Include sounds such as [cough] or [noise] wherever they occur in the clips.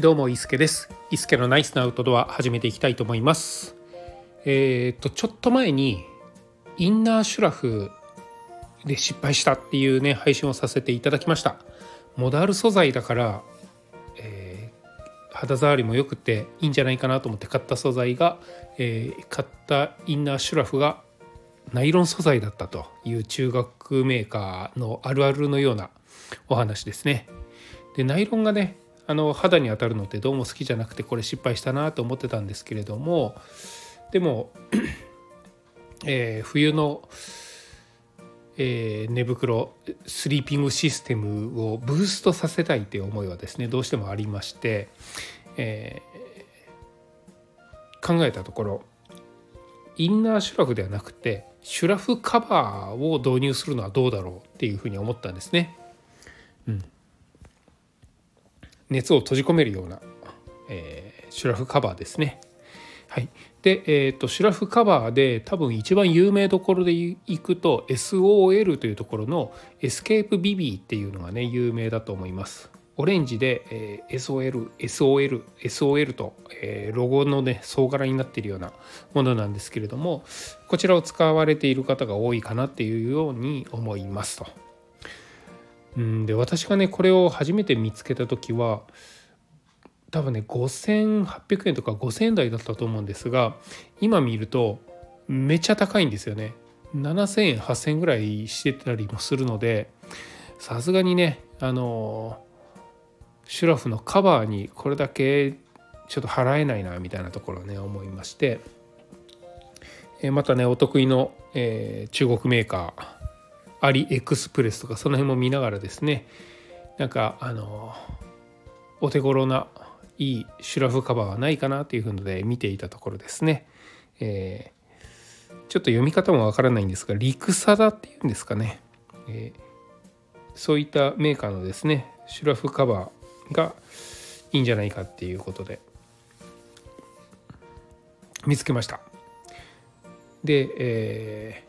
どうも、伊助です。伊助のナイスなアウトドア始めていきたいと思います。えっ、と、ちょっと前にインナーシュラフで失敗したっていうね、配信をさせていただきました。モダル素材だから、えー、肌触りも良くていいんじゃないかなと思って買った素材が、えー、買ったインナーシュラフがナイロン素材だったという中学メーカーのあるあるのようなお話ですね。でナイロンがねあの肌に当たるのってどうも好きじゃなくてこれ失敗したなと思ってたんですけれどもでも、えー、冬の、えー、寝袋スリーピングシステムをブーストさせたいという思いはですねどうしてもありまして、えー、考えたところインナーシュラフではなくてシュラフカバーを導入するのはどうだろうっていうふうに思ったんですね。うん熱を閉じ込めるような、えー、シュラフカバーですね。はい、で、えーと、シュラフカバーで多分一番有名どころでいくと SOL というところのエスケープビビーっていうのがね有名だと思います。オレンジで、えー、SOL、SOL、SOL と、えー、ロゴのね総柄になっているようなものなんですけれどもこちらを使われている方が多いかなっていうように思いますと。うんで私がねこれを初めて見つけた時は多分ね5800円とか5000円台だったと思うんですが今見るとめちゃ高いんですよね。7000円8000円ぐらいしてたりもするのでさすがにねあのシュラフのカバーにこれだけちょっと払えないなみたいなところね思いまして。またねお得意の、えー、中国メーカーアリエクスプレスとかその辺も見ながらですねなんかあのお手頃ないいシュラフカバーはないかなというふうので見ていたところですね、えー、ちょっと読み方もわからないんですがリクサダっていうんですかね、えー、そういったメーカーのですねシュラフカバーがいいんじゃないかっていうことで見つけました。で、えー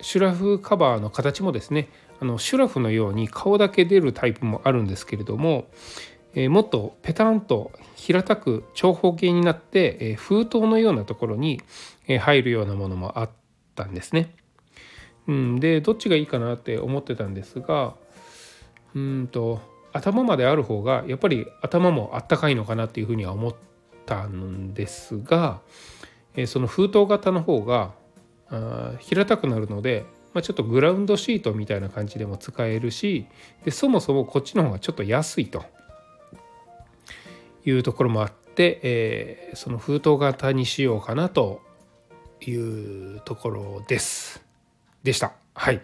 シュラフカバーの形もですねあのシュラフのように顔だけ出るタイプもあるんですけれども、えー、もっとペタンと平たく長方形になって、えー、封筒のようなところに入るようなものもあったんですね。うん、でどっちがいいかなって思ってたんですがうんと頭まである方がやっぱり頭もあったかいのかなっていうふうには思ったんですが、えー、その封筒型の方があ平たくなるので、まあ、ちょっとグラウンドシートみたいな感じでも使えるしでそもそもこっちの方がちょっと安いと。いうところもあって、えー、その封筒型にしようかなというところです。でした。はい。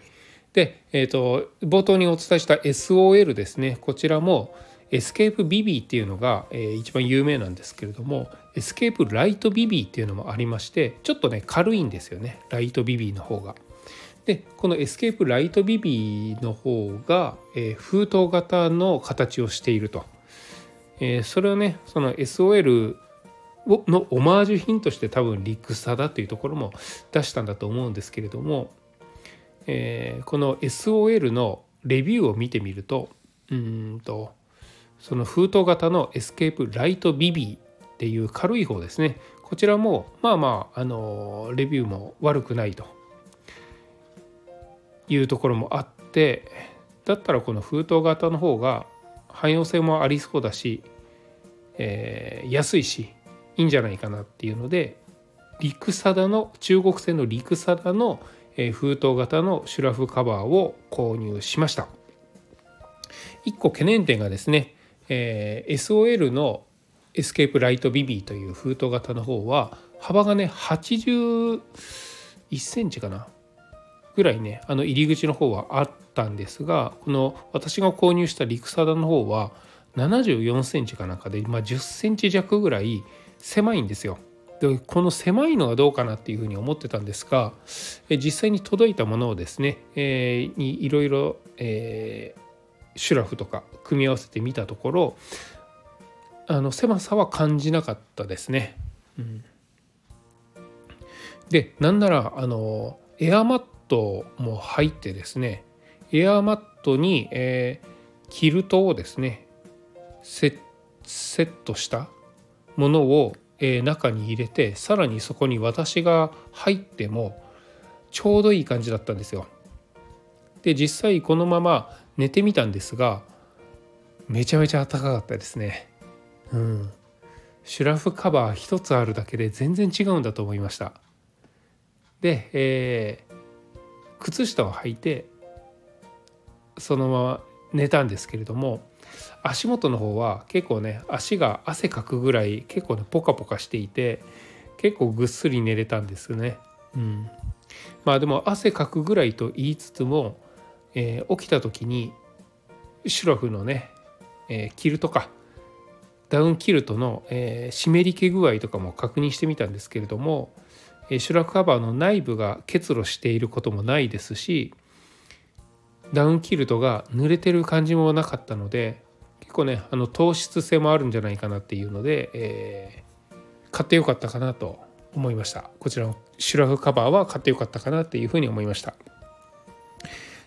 で、えーと、冒頭にお伝えした SOL ですね。こちらもEscape Bivvy っていうのが、えー、一番有名なんですけれども Escape Lite Bivvy っていうのもありましてちょっとね軽いんですよね Lite Bivvy の方が。でこの Escape Lite Bivvy の方が、えー、封筒型の形をしていると。えー、それをねその SOL のオマージュ品として多分 Lixada というところも出したんだと思うんですけれども、えー、この SOL のレビューを見てみるとうんとその封筒型の Escape Lite Bivvy っていう軽い方ですね。こちらもまあまああのレビューも悪くないと。いうところもあってだったらこの封筒型の方が汎用性もありそうだし、えー、安いしいいんじゃないかなっていうので Lixada の中国製の Lixada の封筒型のシュラフカバーを購入しました。1個懸念点がですね、えー、SOL の Escape Lite Bivvy という封筒型の方は幅がね81センチかな？ぐらいねあの入り口の方はあったんですがこの私が購入した Lixada の方は74センチかなんかで、まあ、10センチ弱ぐらい狭いんですよ。でこの狭いのはどうかなっていうふうに思ってたんですが実際に届いたものをですね、えー、にいろいろ、シュラフとか組み合わせてみたところあの狭さは感じなかったですね。うん、でなんならあのエアマットも入ってですねエアマットに、えー、キルトをですね設セットしたものを、えー、中に入れてさらにそこに私が入ってもちょうどいい感じだったんですよ。で実際このまま寝てみたんですがめちゃめちゃ暖かかったですね。うん。シュラフカバー1つあるだけで全然違うんだと思いました。で、えー、靴下を履いてそのまま寝たんですけれども足元の方は結構ね足が汗かくぐらい結構ねポカポカしていて結構ぐっすり寝れたんですね。うん、まあでも汗かくぐらいと言いつつも、えー、起きた時にシュラフのね、えー、キルトかダウンキルトの、えー、湿り気具合とかも確認してみたんですけれども、えー、シュラフカバーの内部が結露していることもないですしダウンキルトが濡れてる感じもなかったので結構ねあの糖質性もあるんじゃないかなっていうので、えー、買ってよかったかなと思いました。こちらのシュラフカバーは買ってよかったかなっていうふうに思いました。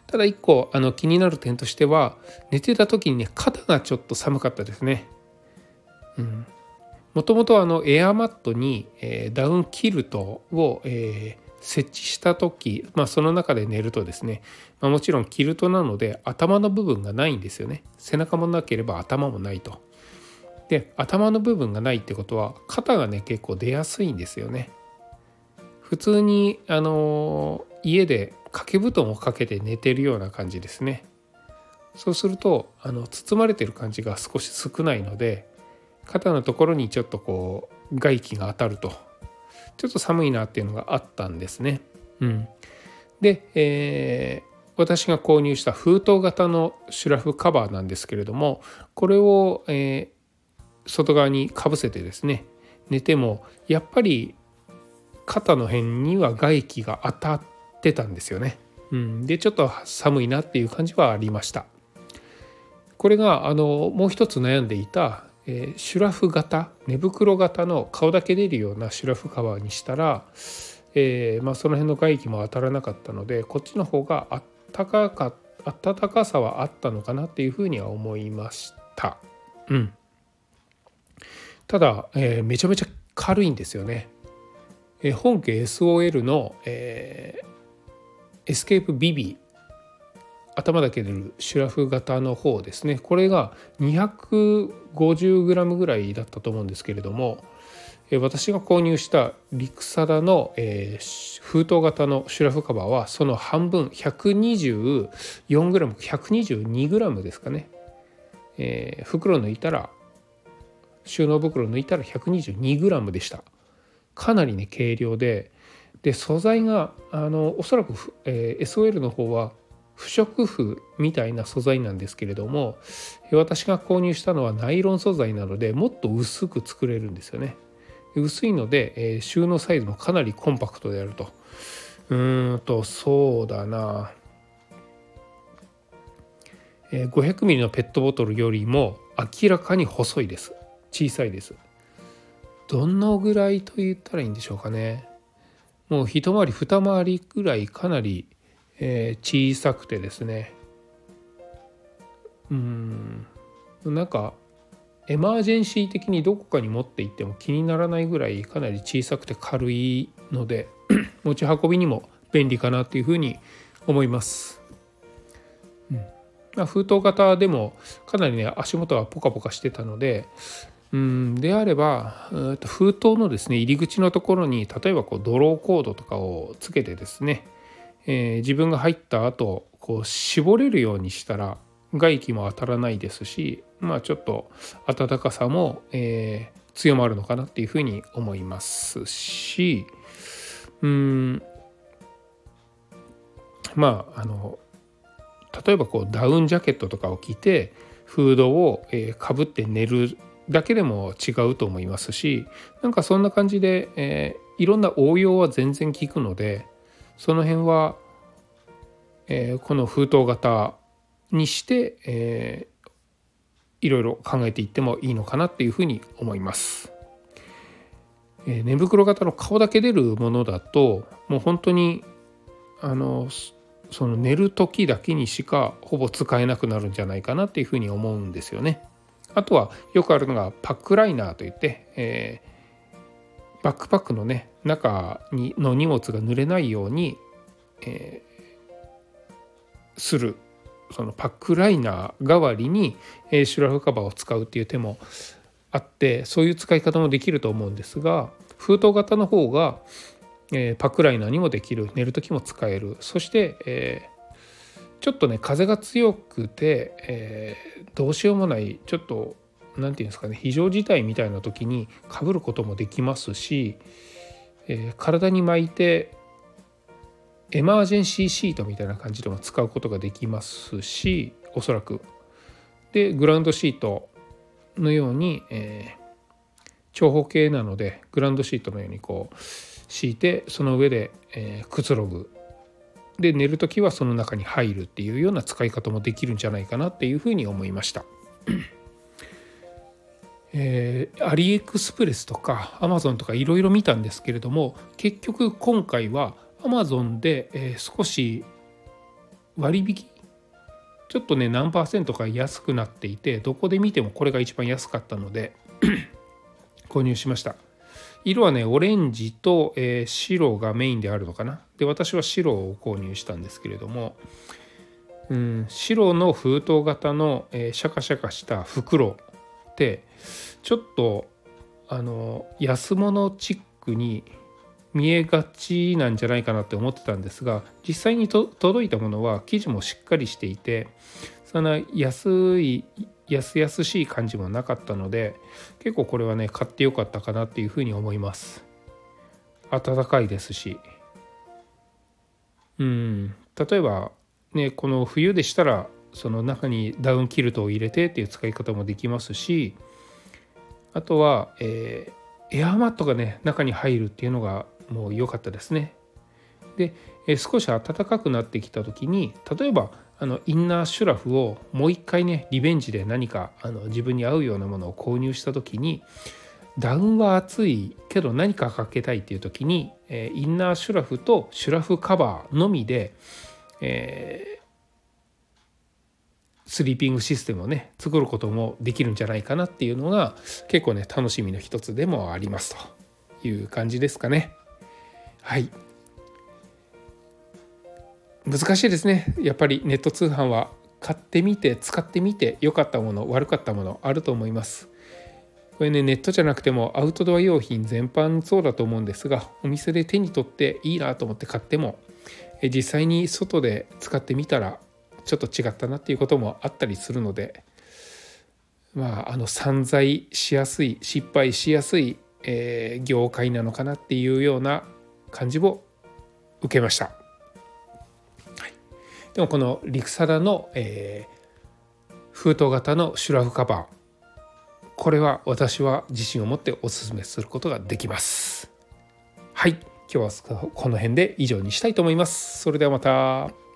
ただ一個あの気になる点としては寝てた時にね肩がちょっと寒かったですね。もともとあのエアマットに、えー、ダウンキルトを、えー、設置した時、まあ、その中で寝るとですね、まあ、もちろんキルトなので頭の部分がないんですよね。背中もなければ頭もないと。で頭の部分がないってことは肩がね結構出やすいんですよね。普通にあの家で掛け布団をかけて寝てるような感じですね。そうするとあの包まれてる感じが少し少ないので肩のところにちょっとこう外気が当たるとちょっと寒いなっていうのがあったんですね。うん、で、えー、私が購入した封筒型のシュラフカバーなんですけれどもこれを、えー、外側にかぶせてですね寝てもやっぱり肩の辺には外気が当たってたんですよね。うん、でちょっと寒いなっていう感じはありました。これがあのもう一つ悩んでいたえー、シュラフ型寝袋型の顔だけ出るようなシュラフカバーにしたら、えー、まあ、その辺の外気も当たらなかったのでこっちの方があったかか暖かさはあったのかなっていうふうには思いました。うん、ただ、えー、めちゃめちゃ軽いんですよね。え本家 SOL の、えエスケープビビ頭だけ出るシュラフ型の方ですね。これが 250g ぐらいだったと思うんですけれども私が購入したリクサダの、えー、封筒型のシュラフカバーはその半分 124g122g ですかね、えー、袋抜いたら収納袋抜いたら 122g でした。かなりね軽量で。で素材があのおそらく、えー、SOL の方は不織布みたいな素材なんですけれども私が購入したのはナイロン素材なのでもっと薄く作れるんですよね。薄いので、収納サイズもかなりコンパクトであると。うーんとそうだな、500ml のペットボトルよりも明らかに細いです。小さいです。どのぐらいと言ったらいいんでしょうかね。もう一回り二回りぐらいかなりえー、小さくてですね。うん。なんかエマージェンシー的にどこかに持って行っても気にならないぐらいかなり小さくて軽いので [clears throat] 持ち運びにも便利かなっていうふうに思います。うん。まあ、封筒型でもかなりね足元はポカポカしてたのでうん。であれば封筒のですね入り口のところに例えばこうドローコードとかをつけてですねえー、自分が入った後こう絞れるようにしたら外気も当たらないですしまあちょっと暖かさも、えー、強まるのかなっていうふうに思いますしうんまああの例えばこうダウンジャケットとかを着てフードをかぶ、って寝るだけでも違うと思いますしなんかそんな感じで、えー、いろんな応用は全然効くのでその辺は、えー、この封筒型にして、えー、いろいろ考えていってもいいのかなっていうふうに思います。えー、寝袋型の顔だけ出るものだともう本当にあのその寝る時だけにしかほぼ使えなくなるんじゃないかなっていうふうに思うんですよね。あとはよくあるのがパックライナーといって、えー、バックパックのね中にの荷物が濡れないように、えー、するそのパックライナー代わりに、えー、シュラフカバーを使うっていう手もあってそういう使い方もできると思うんですが封筒型の方が、えー、パックライナーにもできる寝る時も使える。そして、えー、ちょっとね風が強くて、え、どうしようもないちょっと何て言うんですかね非常事態みたいな時にかぶることもできますし、えー、体に巻いてエマージェンシーシートみたいな感じでも使うことができますしおそらくでグラウンドシートのように、えー、長方形なのでグラウンドシートのようにこう敷いてその上で、えー、くつろぐで寝る時はその中に入るっていうような使い方もできるんじゃないかなっていうふうに思いました。えー、アリエクスプレスとかアマゾンとかいろいろ見たんですけれども結局今回はアマゾンで、えー、少し割引ちょっとね何パーセントか安くなっていてどこで見てもこれが一番安かったので [clears throat] 購入しました。色はねオレンジと、えー、白がメインであるのかな。で私は白を購入したんですけれども、うん、白の封筒型の、えー、シャカシャカした袋ってちょっとあの安物チックに見えがちなんじゃないかなって思ってたんですが実際に届いたものは生地もしっかりしていてそんな安い安々しい感じもなかったので結構これはね買ってよかったかなっていうふうに思います。暖かいですし。うん。例えばねこの冬でしたらその中にダウンキルトを入れてっていう使い方もできますしあとは、えー、エアーマットがね中に入るっていうのがもう良かったですね。で、えー、少し暖かくなってきた時に例えばあのインナーシュラフをもう一回ねリベンジで何かあの自分に合うようなものを購入した時にダウンは暑いけど何かかけたいっていう時に、えー、インナーシュラフとシュラフカバーのみで、えー、スリーピングシステムをね作ることもできるんじゃないかなっていうのが結構ね楽しみの一つでもありますと。いう感じですかね。はい。難しいですね。やっぱりネット通販は買ってみて使ってみて良かったもの悪かったものあると思います。これねネットじゃなくてもアウトドア用品全般そうだと思うんですがお店で手に取っていいなと思って買っても実際に外で使ってみたらちょっと違ったなっていうこともあったりするのでまああの散財しやすい失敗しやすい、えー、業界なのかなっていうような感じを受けました。でもこのリクサダの、えー、封筒型のシュラフカバーこれは私は自信を持っておすすめすることができます。はい。今日はこの辺で以上にしたいと思います。それではまた。